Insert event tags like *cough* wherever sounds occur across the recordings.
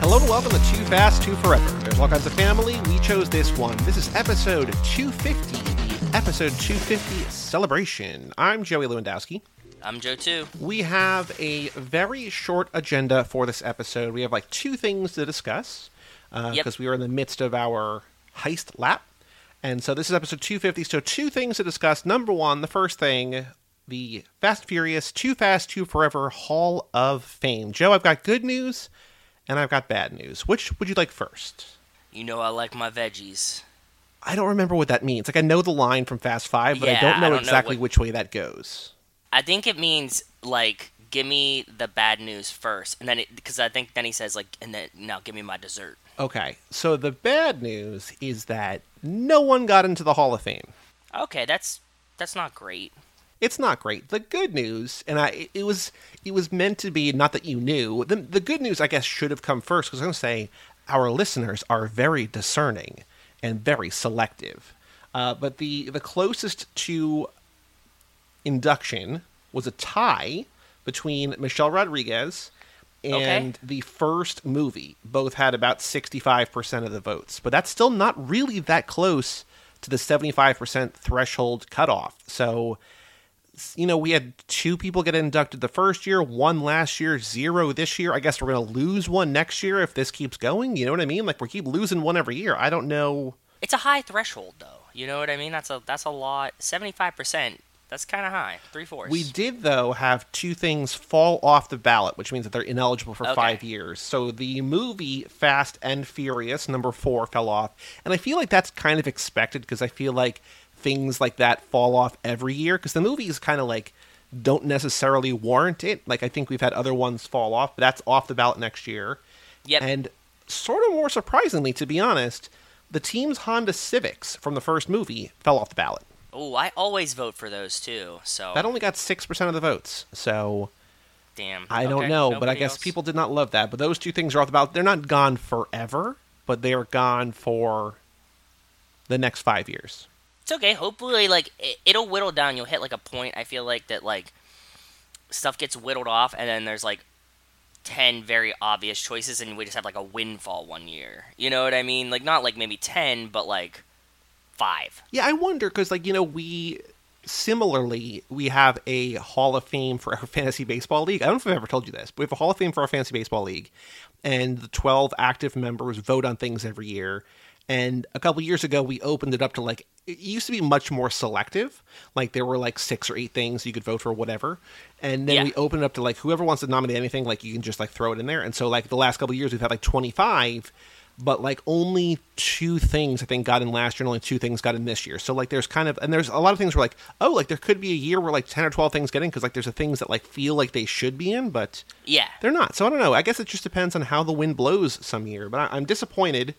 Hello and welcome to Too Fast, Too Forever. There's all kinds of family. We chose this one. This is episode 250, the episode 250 celebration. I'm Joey Lewandowski. I'm Joe too. We have a very short agenda for this episode. We have like two things to discuss because Yep. we are in the midst of our heist lap. And so this is episode 250. So, two things to discuss. Number one, the first thing, the Fast and Furious Too Fast, Too Forever Hall of Fame. Joe, I've got good news and I've got bad news. Which would you like first? You know I like my veggies. I don't remember what that means. Like, I know the line from Fast Five, but I don't know I don't know exactly what- which way that goes. I think it means like give me the bad news first, and then because I think then he says like, and then now give me my dessert. Okay, so the bad news is that no one got into the Hall of Fame. Okay, that's that's not great. It's not great. The good news, and I, it was, it was meant to be. Not that you knew. The, the good news, I guess, should have come first because I'm going to say our listeners are very discerning and very selective. Uh, but the the closest to induction was a tie between Michelle Rodriguez and Okay. the first movie. Both had about 65% of the votes, but that's still not really that close to the 75% threshold cutoff. So, you know, we had two people get inducted the first year, one last year, zero this year. I guess we're going to lose one next year if this keeps going. You know what I mean? Like we keep losing one every year. I don't know. It's a high threshold though. You know what I mean? That's a that's a lot. Seventy five percent. That's kind of high. Three fourths. We did, though, have two things fall off the ballot, which means that they're ineligible for Okay. five years. So the movie Fast and Furious, number four, fell off. And I feel like that's kind of expected because I feel like things like that fall off every year because the movies kind of like don't necessarily warrant it. Like, I think we've had other ones fall off, but that's off the ballot next year. Yep. And sort of more surprisingly, to be honest, the team's Honda Civics from the first movie fell off the ballot. Oh, I always vote for those too. So That only got 6% of the votes. So. damn. I don't Okay, know, but I guess else? people did not love that. But those two things are off the ballot. They're not gone forever, but they are gone for the next five years. It's okay. Hopefully, like it, it'll whittle down. You'll hit like a point. I feel like that like stuff gets whittled off, and then there's like ten very obvious choices, and we just have like a windfall one year. You know what I mean? Like not like maybe ten, but like five. Yeah, I wonder because, like, you know, we similarly we have a Hall of Fame for our *laughs* fantasy baseball league. I don't know if I've ever told you this, but we have a Hall of Fame for our fantasy baseball league, and the twelve active members vote on things every year. And a couple years ago, we opened it up to like it used to be much more selective. Like there were like six or eight things you could vote for, whatever. And then Yeah. we opened it up to like whoever wants to nominate anything, like you can just like throw it in there. And so like the last couple years, we've had like twenty five but like only two things I think got in last year, and only two things got in this year. So like there's kind of and there's a lot of things where like oh like there could be a year where like ten or twelve things get in because like there's the things that like feel like they should be in, but Yeah. they're not. So I don't know. I guess it just depends on how the wind blows some year. But I, I'm disappointed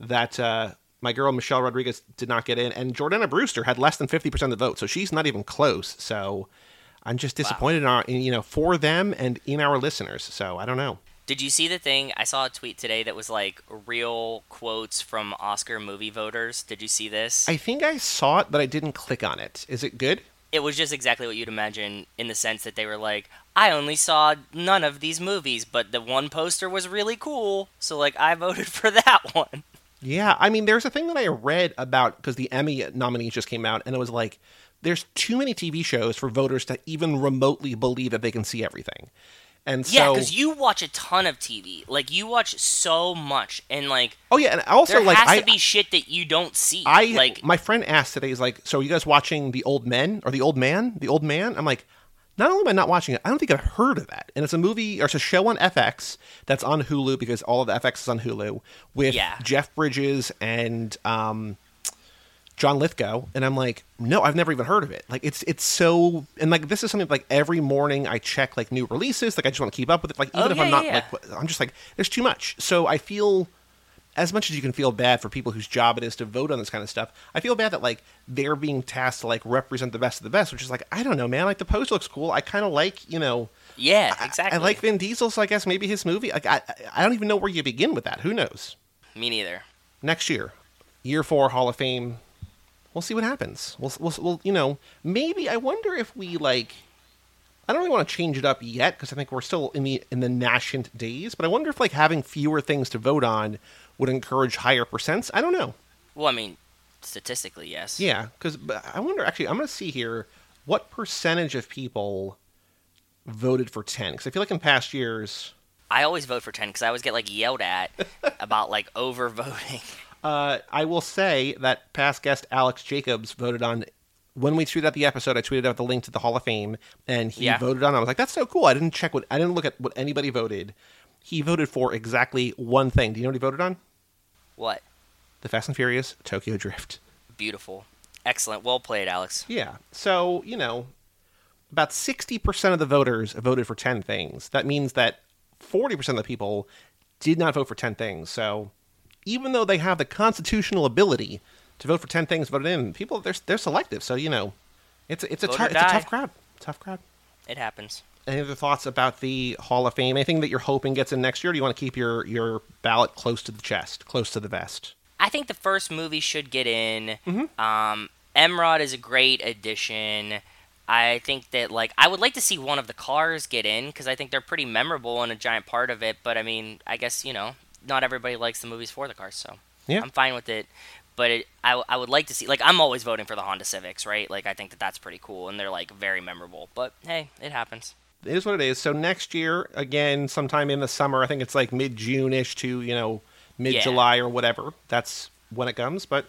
that uh, my girl Michelle Rodriguez did not get in, and Jordana Brewster had less than fifty percent of the vote, so she's not even close. So I'm just disappointed in our in, you know for them and in our listeners. So I don't know. Did you see the thing? I saw a tweet today that was like real quotes from Oscar movie voters. Did you see this? I think I saw it, but I didn't click on it. Is it good? it was just exactly what you'd imagine in the sense that they were like, I only saw none of these movies, but the one poster was really cool, so like I voted *laughs* for that one. Yeah, I mean, there's a thing that I read about because the Emmy nominees just came out, and it was like, there's too many TV shows for voters to even remotely believe that they can see everything. And so, Yeah, because you watch a ton of TV. Like you watch so much, and like oh yeah, and also there like has I, to be shit that you don't see. I like my friend asked today, he's like, so are you guys watching the Old Men or the Old Man? The Old Man? I'm like, not only am I not watching it, I don't think I've heard of that. And it's a movie or it's a show on FX that's on Hulu because all of the FX is on Hulu with Yeah. Jeff Bridges and um, John Lithgow, and I'm like, no, I've never even heard of it. Like it's it's so and like this is something like every morning I check like new releases. Like I just want to keep up with it. Like even Oh, if I'm not yeah, like I'm just like there's too much. So I feel as much as you can feel bad for people whose job it is to vote on this kind of stuff, I feel bad that like they're being tasked to like represent the best of the best, which is like I don't know, man. Like the post looks cool. I kind of like you know. yeah, I- exactly. I, like Vin Diesel, so I guess maybe his movie. Like I, I don't even know where you begin with that. Who knows? me neither. Next year, year four Hall of Fame we'll see what happens. We'll, we'll, we'll you know, maybe I wonder if we like. I don't really want to change it up yet because I think we're still in the in the nascent days. But I wonder if like having fewer things to vote on would encourage higher percents. I don't know. Well, I mean, statistically, yes. Yeah, because I wonder. Actually, I'm going to see here what percentage of people voted for ten. Because I feel like in past years, I always vote for ten because I always get like yelled at *laughs* about like over voting. Uh, I will say that past guest Alex Jacobs voted on when we tweeted out the episode. I tweeted out the link to the Hall of Fame, and he Yeah. voted on. it. I was like, "That's so cool." I didn't check what I didn't look at what anybody voted. He voted for exactly one thing. Do you know what he voted on? What? The Fast and Furious Tokyo Drift. Beautiful. Excellent. Well played, Alex. Yeah. So you know, about sixty percent of the voters voted for ten things. That means that forty percent of the people did not vote for ten things. So even though they have the constitutional ability to vote for ten things voted in, people they're they're selective. So you know, it's it's a Vote it's a tough crowd. Tough crowd. It happens. Any other thoughts about the Hall of Fame? Anything that you're hoping gets in next year? Do you want to keep your your ballot close to the chest, close to the vest? I think the first movie should get in. Mm-hmm. Um, Emrod is a great addition. I think that like I would like to see one of the cars get in because I think they're pretty memorable and a giant part of it. But I mean, I guess you know, not everybody likes the movies for the cars, so Yeah. I'm fine with it. But it, I, I would like to see like I'm always voting for the Honda Civics, right? Like I think that that's pretty cool and they're like very memorable. But hey, it happens. it is what it is. So next year, again, sometime in the summer, I think it's like mid June ish to you know mid July or whatever. That's when it comes. But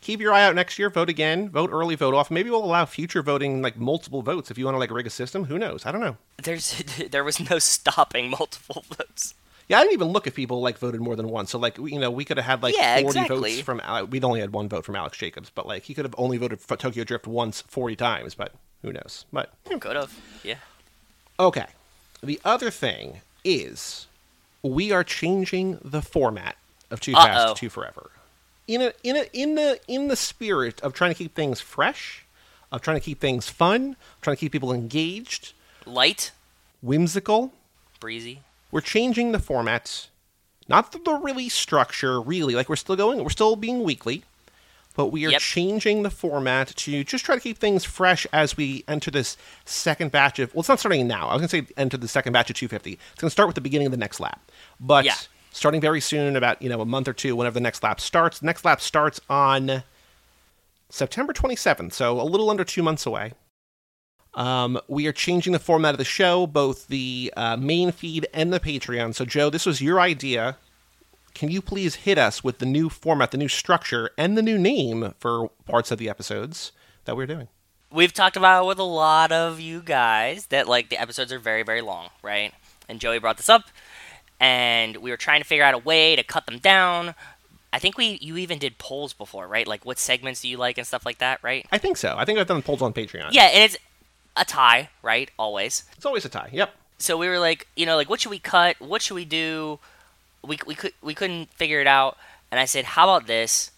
keep your eye out next year. Vote again. Vote early. Vote off. Maybe we'll allow future voting, like multiple votes, if you want to like rig a system. Who knows? I don't know. There's *laughs* there was no stopping multiple *laughs* votes. Yeah, I didn't even look if people like voted more than once. So like you know we could have had like Yeah, forty exactly. votes from. We'd only had one vote from Alex Jacobs, but like he could have only voted for Tokyo Drift once forty times. But who knows? But Could have. Yeah. Okay. The other thing is we are changing the format of Too Uh-oh. Too Forever. In a in a in the in the spirit of trying to keep things fresh, of trying to keep things fun, trying to keep people engaged, Light, whimsical, breezy. We're changing the format. Not the, the release structure, really. Like we're still going, we're still being weekly, but we are Yep. changing the format to just try to keep things fresh as we enter this second batch of. Well, it's not starting now. I was going to say enter the second batch of 250. It's going to start with the beginning of the next lap, but Yeah. starting very soon, about you know a month or two, whenever the next lap starts. The next lap starts on September 27th, so a little under two months away. Um, we are changing the format of the show, both the uh, main feed and the Patreon. So, Joe, this was your idea. Can you please hit us with the new format, the new structure, and the new name for parts of the episodes that we're doing? We've talked about with a lot of you guys that like the episodes are very very long, right? And Joey brought this up, and we were trying to figure out a way to cut them down. I think we you even did polls before, right? Like what segments do you like and stuff like that, right? I think so. I think I've done polls on Patreon. Yeah, and it's a tie, right? Always. It's always a tie. Yep. so we were like, you know, like what should we cut? What should we do? We we could we couldn't figure it out, and I said, how about this?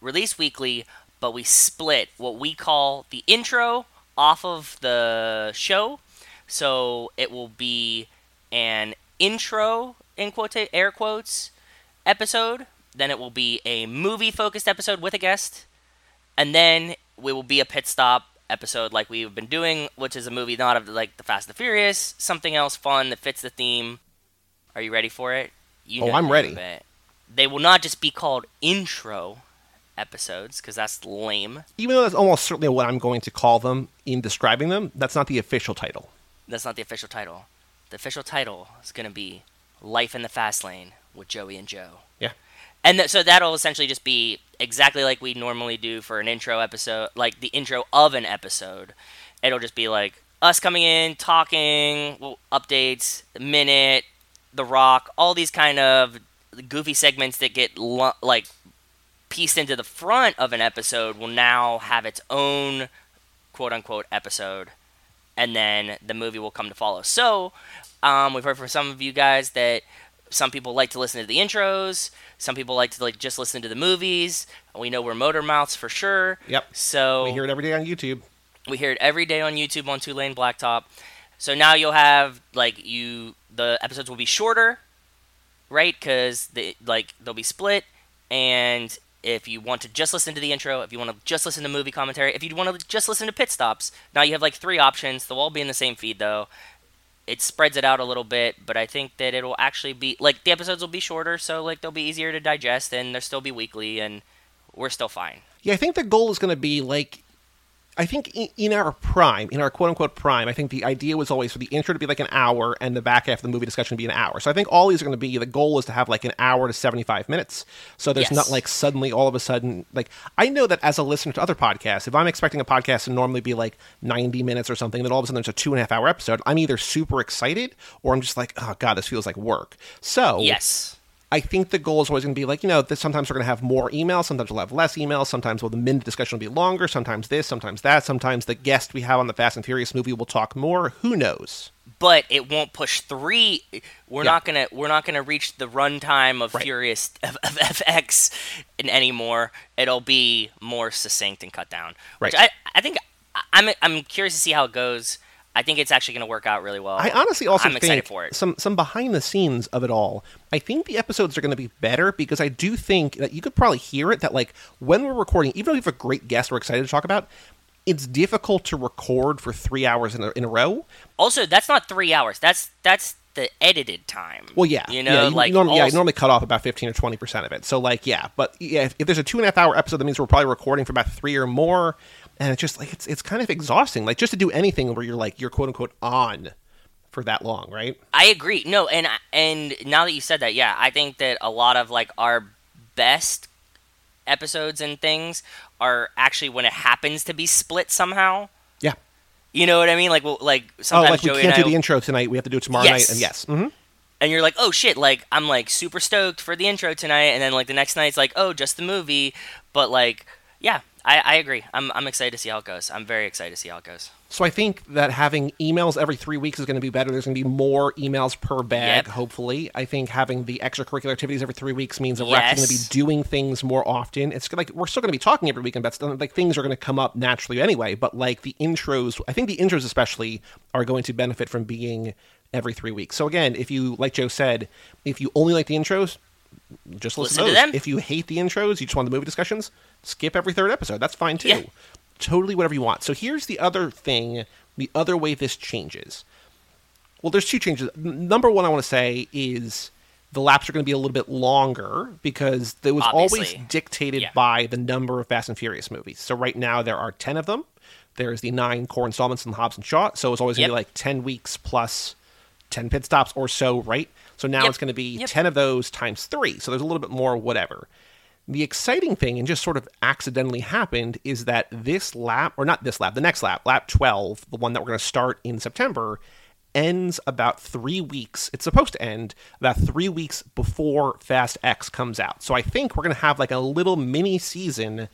Release weekly, but we split what we call the intro off of the show, so it will be an intro in quote air quotes episode. Then it will be a movie focused episode with a guest, and then we will be a pit stop episode like we've been doing, which is a movie not of like the Fast and the Furious, something else fun that fits the theme. Are you ready for it? You Oh, I'm ready. of it. They will not just be called intro episodes because that's lame. Even though that's almost certainly what I'm going to call them in describing them, that's not the official title. That's not the official title. The official title is going to be Life in the Fast Lane with Joey and Joe. Yeah. And th- so that'll essentially just be exactly like we normally do for an intro episode, like the intro of an episode. It'll just be like us coming in, talking, updates, minute, The Rock, all these kind of goofy segments that get lu- like pieced into the front of an episode will now have its own quote unquote episode, and then the movie will come to follow. So, um, we've heard from some of you guys that some people like to listen to the intros. Some people like to like just listen to the movies. We know we're motor mouths for sure. Yep. So We hear it every day on YouTube. we hear it every day on YouTube on Two Lane Blacktop. So now you'll have like you the episodes will be shorter, right? Because they like they'll be split, and if you want to just listen to the intro, if you want to just listen to movie commentary, if you want to just listen to pit stops, now you have like three options. They'll all be in the same feed though. It spreads it out a little bit, but I think that it'll actually be like the episodes will be shorter, so like they'll be easier to digest and they'll still be weekly, and we're still fine. Yeah, I think the goal is going to be like I think in, our prime, in our quote unquote prime, I think the idea was always for the intro to be like an hour and the back half of the movie discussion to be an hour. So I think all these are going to be the goal is to have like an hour to 75 minutes. So there's yes. not like suddenly all of a sudden, like, I know that as a listener to other podcasts, if I'm expecting a podcast to normally be like 90 minutes or something, then all of a sudden there's a two and a half hour episode, I'm either super excited or I'm just like, oh God, this feels like work. So, yes I think the goal is always going to be like, you know, this, sometimes we're going to have more emails, sometimes we'll have less emails, sometimes well, the minute discussion will be longer, sometimes this, sometimes that, sometimes the guest we have on the Fast and Furious movie will talk more. Who knows? But it won't push three. We're yeah. not gonna. We're not gonna reach the runtime of right. Furious of, of FX anymore. It'll be more succinct and cut down. Which right. I, I think I'm. I'm curious to see how it goes. I think it's actually going to work out really well. I honestly also I'm think excited for it. some some behind the scenes of it all. I think the episodes are going to be better because I do think that you could probably hear it that like when we're recording, even though we have a great guest we're excited to talk about, it's difficult to record for three hours in a, in a row. Also, that's not three hours. That's that's the edited time. Well, yeah, you know, yeah, like normally, yeah, I normally cut off about fifteen or twenty percent of it. So, like, yeah, but yeah, if, if, there's a two and a half hour episode, that means we're probably recording for about three or more and it's just like it's it's kind of exhausting like just to do anything where you're like you're quote unquote on for that long right? I agree. No and and now that you said that yeah i think that a lot of like our best episodes and things are actually when it happens to be split somehow. Yeah. You know what i mean? Like well, like sometimes oh, like Joey we can't do I, the intro tonight. We have to do it tomorrow yes. night. And yes. Mm-hmm. and you're like oh shit like i'm like super stoked for the intro tonight. And then like the next night it's like oh just the movie. But like yeah I, I agree. I'm, I'm excited to see how it goes. I'm very excited to see how it goes. So I think that having emails every three weeks is going to be better. There's going to be more emails per bag, yep. hopefully. I think having the extracurricular activities every three weeks means that yes. we're actually going to be doing things more often. It's like we're still going to be talking every weekend, but like things are going to come up naturally anyway. But like the intros, I think the intros especially are going to benefit from being every three weeks. So again, if you like Joe said, if you only like the intros, just listen, listen to, to, them. If you hate the intros, you just want the movie discussions, skip every third episode. That's fine too. Yeah. Totally whatever you want. So here's the other thing, the other way this changes. Well, there's two changes. Number one, I want to say is the laps are going to be a little bit longer because it was Obviously. always dictated yeah. by the number of Fast and Furious movies. So right now there are ten of them. There's the nine core installments in Hobbs and Shaw. So it's always going to yep. be like ten weeks plus ten pit stops or so, right? So now yep. it's going to be yep. 10 of those times three. So there's a little bit more, whatever. The exciting thing, and just sort of accidentally happened, is that this lap, or not this lap, the next lap, lap 12, the one that we're going to start in September, ends about three weeks. It's supposed to end about three weeks before Fast X comes out. So I think we're going to have like a little mini season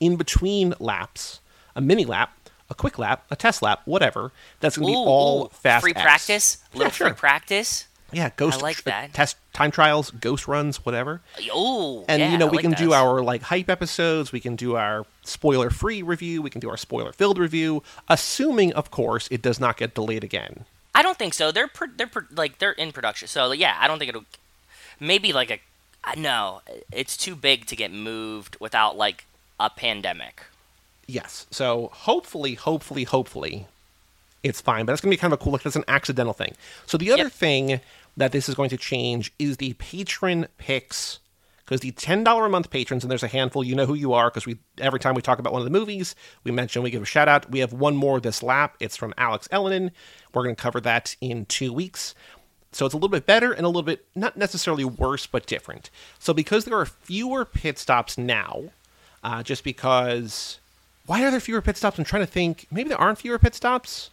in between laps, a mini lap, a quick lap, a test lap, whatever. That's going to be all Fast free X. practice, little yeah, sure. free practice. Yeah, ghost I like that. test time trials, ghost runs, whatever. Oh, and yeah, you know we like can that. do our like hype episodes. We can do our spoiler free review. We can do our spoiler filled review, assuming, of course, it does not get delayed again. I don't think so. They're pro- they're pro- like they're in production, so yeah, I don't think it'll. Maybe like a, no, it's too big to get moved without like a pandemic. Yes. So hopefully, hopefully, hopefully, it's fine. But it's going to be kind of a cool. Like it's an accidental thing. So the other Yep. thing that this is going to change is the patron picks. Because the ten dollar a month patrons, and there's a handful, you know who you are. Because we every time we talk about one of the movies, we mention we give a shout out. We have one more this lap. It's from Alex Ellenin. We're going to cover that in two weeks. So it's a little bit better and a little bit not necessarily worse, but different. So because there are fewer pit stops now, uh, just because why are there fewer pit stops? I'm trying to think. Maybe there aren't fewer pit stops.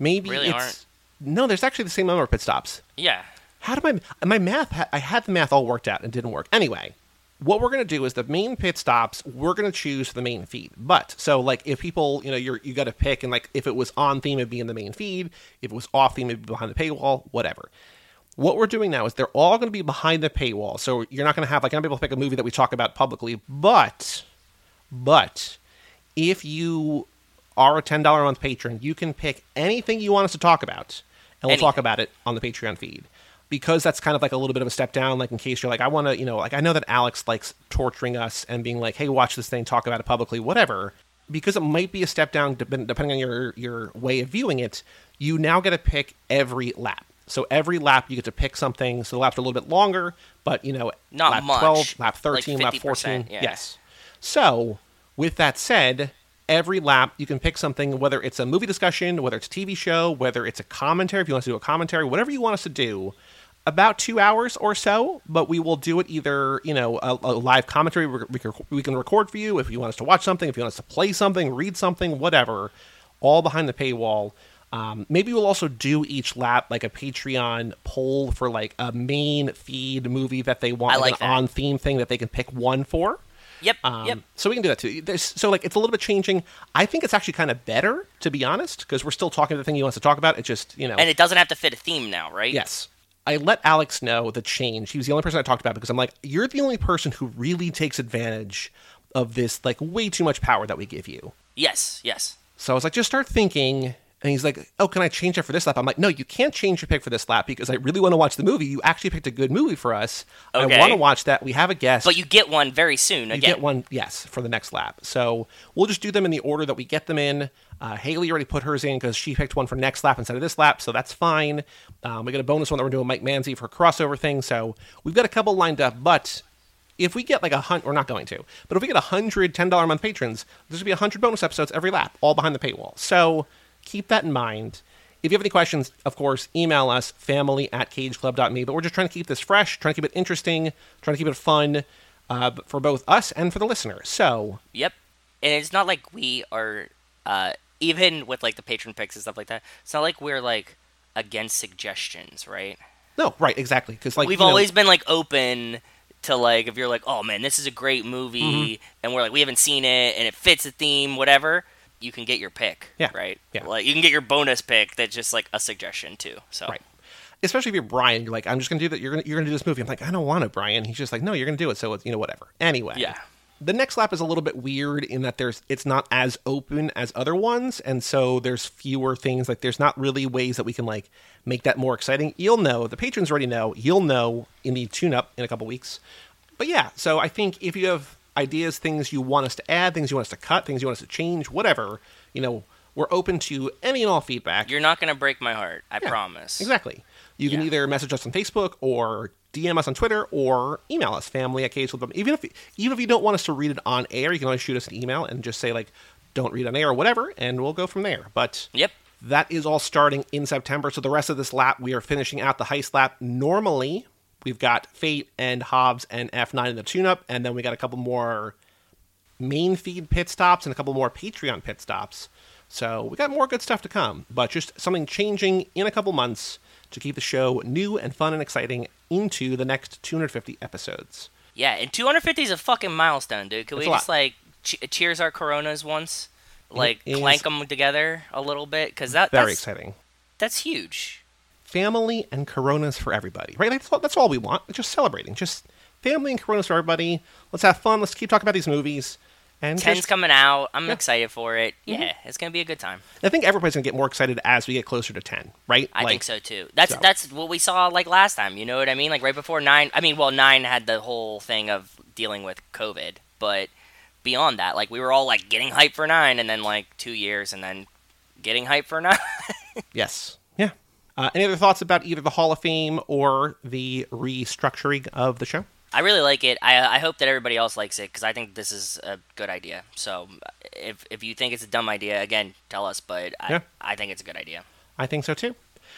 Maybe Really it's aren't. no. There's actually the same number of pit stops. Yeah, How did my my math? I had the math all worked out and it didn't work. Anyway, what we're gonna do is the main pit stops. We're gonna choose the main feed. But so like if people, you know, you're you got to pick and like if it was on theme, it'd be in the main feed. If it was off theme, it'd be behind the paywall. Whatever. What we're doing now is they're all going to be behind the paywall. So you're not going to have like I'm able to pick a movie that we talk about publicly, but but if you are a ten dollar a month patron, you can pick anything you want us to talk about, and we'll Anything. talk about it on the Patreon feed. because that's kind of like a little bit of a step down, like in case you're like, I want to, you know, like I know that Alex likes torturing us and being like, hey, watch this thing, talk about it publicly, whatever. Because it might be a step down depending on your your way of viewing it, you now get to pick every lap. So every lap you get to pick something. So the laps are a little bit longer, but you know, Not lap much. 12, lap 13, Like lap 50%, 14. yeah. Yes. So with that said, every lap you can pick something, whether it's a movie discussion, whether it's a TV show, whether it's a commentary, if you want us to do a commentary, whatever you want us to do. About two hours or so, but we will do it either, you know, a, a live commentary we, we can- we can record for you if you want us to watch something, if you want us to play something, read something, whatever, all behind the paywall. Um, maybe we'll also do each lap like a Patreon poll for like a main feed movie that they want, I like an on theme thing that they can pick one for. Yep. Um, yep. So we can do that too. There's, so like it's a little bit changing. I think it's actually kind of better to be honest because we're still talking the thing he wants to talk about. It just you know. And it doesn't have to fit a theme now, right? yes. I let Alex know the change. He was the only person I talked about because I'm like, you're the only person who really takes advantage of this like way too much power that we give you. Yes. Yes. So I was like, just start thinking. And he's like, oh, can I change it for this lap? I'm like, no, you can't change your pick for this lap because I really want to watch the movie. You actually picked a good movie for us. I want to watch that. We have a guest. But you get one very soon. You Again. get one, yes, for the next lap. So we'll just do them in the order that we get them in. Uh, Haley already put hers in because she picked one for next lap instead of this lap, so that's fine. Um, we got a bonus one that we're doing Mike Manzi for a crossover thing, so we've got a couple lined up. But if we get like a hundred, we're not going to, but if we get a hundred ten dollar a month patrons, there's gonna be a hundred bonus episodes every lap, all behind the paywall. So keep that in mind. If you have any questions, of course, email us, family at cageclub.me. But we're just trying to keep this fresh, trying to keep it interesting, trying to keep it fun uh, for both us and for the listener. So, Yep. And it's not like we are, uh, even with like the patron picks and stuff like that. It's not like we're like against suggestions, right? no, right, exactly. Because, like, We've you know- always been like open to like if you're like, oh man, this is a great movie, Mm-hmm. and we're like, we haven't seen it, and it fits the theme, whatever. You can get your pick, Yeah, right? yeah. Like you can get your bonus pick that's just like a suggestion too. So Right. Especially if you're Brian, you're like, I'm just gonna do that. You're gonna you're gonna do this movie. I'm like, I don't want it, Brian. He's just like, no, you're gonna do it. So it's, you know, whatever. Anyway, Yeah. The next lap is a little bit weird in that there's it's not as open as other ones, and so there's fewer things. Like there's not really ways that we can like make that more exciting. You'll know the patrons already know. You'll know in the tune up in a couple weeks. But yeah, so I think if you have ideas, things you want us to add, things you want us to cut, things you want us to change, whatever, you know, we're open to any and all feedback. You're not gonna break my heart, I Yeah, promise. Exactly. You can either message us on Facebook or DM us on Twitter or email us family at cageclub. Even if even if you don't want us to read it on air, you can always shoot us an email and just say like, "Don't read on air" or whatever, and we'll go from there. But Yep. that is all starting in September. So the rest of this lap, we are finishing out the heist lap. Normally, we've got Fate and Hobbs and F9 in the tune-up, and then we got a couple more main feed pit stops and a couple more Patreon pit stops. So we got more good stuff to come, but just something changing in a couple months to keep the show new and fun and exciting into the next 250 episodes. Yeah, and 250 is a fucking milestone, dude. Can It's we just like che- cheers our Coronas once, like clank them together a little bit? Because that Very that's, exciting. That's huge. Family and Coronas for everybody, right? That's all, that's all we want. Just celebrating, just family and Coronas for everybody. Let's have fun. Let's keep talking about these movies. And Ten's just- coming out. I'm Yeah. excited for it. Mm-hmm. Yeah, it's gonna be a good time. I think everybody's gonna get more excited as we get closer to 10, right? I Like, think so too. That's so. that's what we saw like last time. You know what I mean? Like right before nine. I mean, well, nine had the whole thing of dealing with COVID, but beyond that, like we were all like getting hype for nine, and then like two years, and then getting hype for nine. *laughs* Yes. Yeah. Uh, any other thoughts about either the Hall of Fame or the restructuring of the show? I really like it. I I hope that everybody else likes it because I think this is a good idea. So if if you think it's a dumb idea, again, tell us. But I Yeah. I think it's a good idea. I think so too.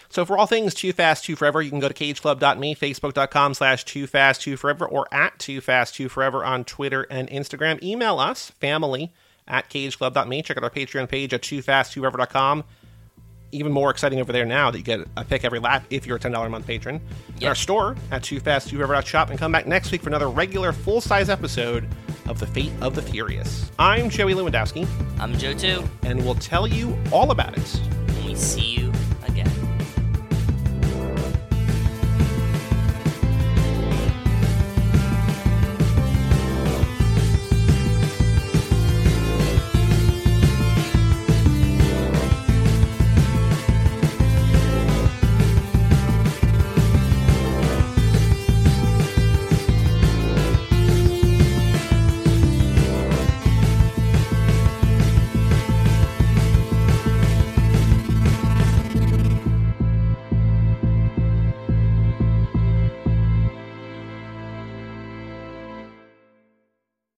So for all things Too Fast, Too Forever, you can go to cageclub.me, facebook.com slash Too Fast, Too Forever, or at Too Fast, Too Forever on Twitter and Instagram. Email us, family at cageclub.me. Check out our Patreon page at toofasttooforever.com. Even more exciting over there now that you get a pick every lap if you're a $10 a month patron. Yep. our store at toofasttooforever.shop and come back next week for another regular full-size episode of The Fate of the Furious. I'm Joey Lewandowski, I'm Joe too. and we'll tell you all about it And we see you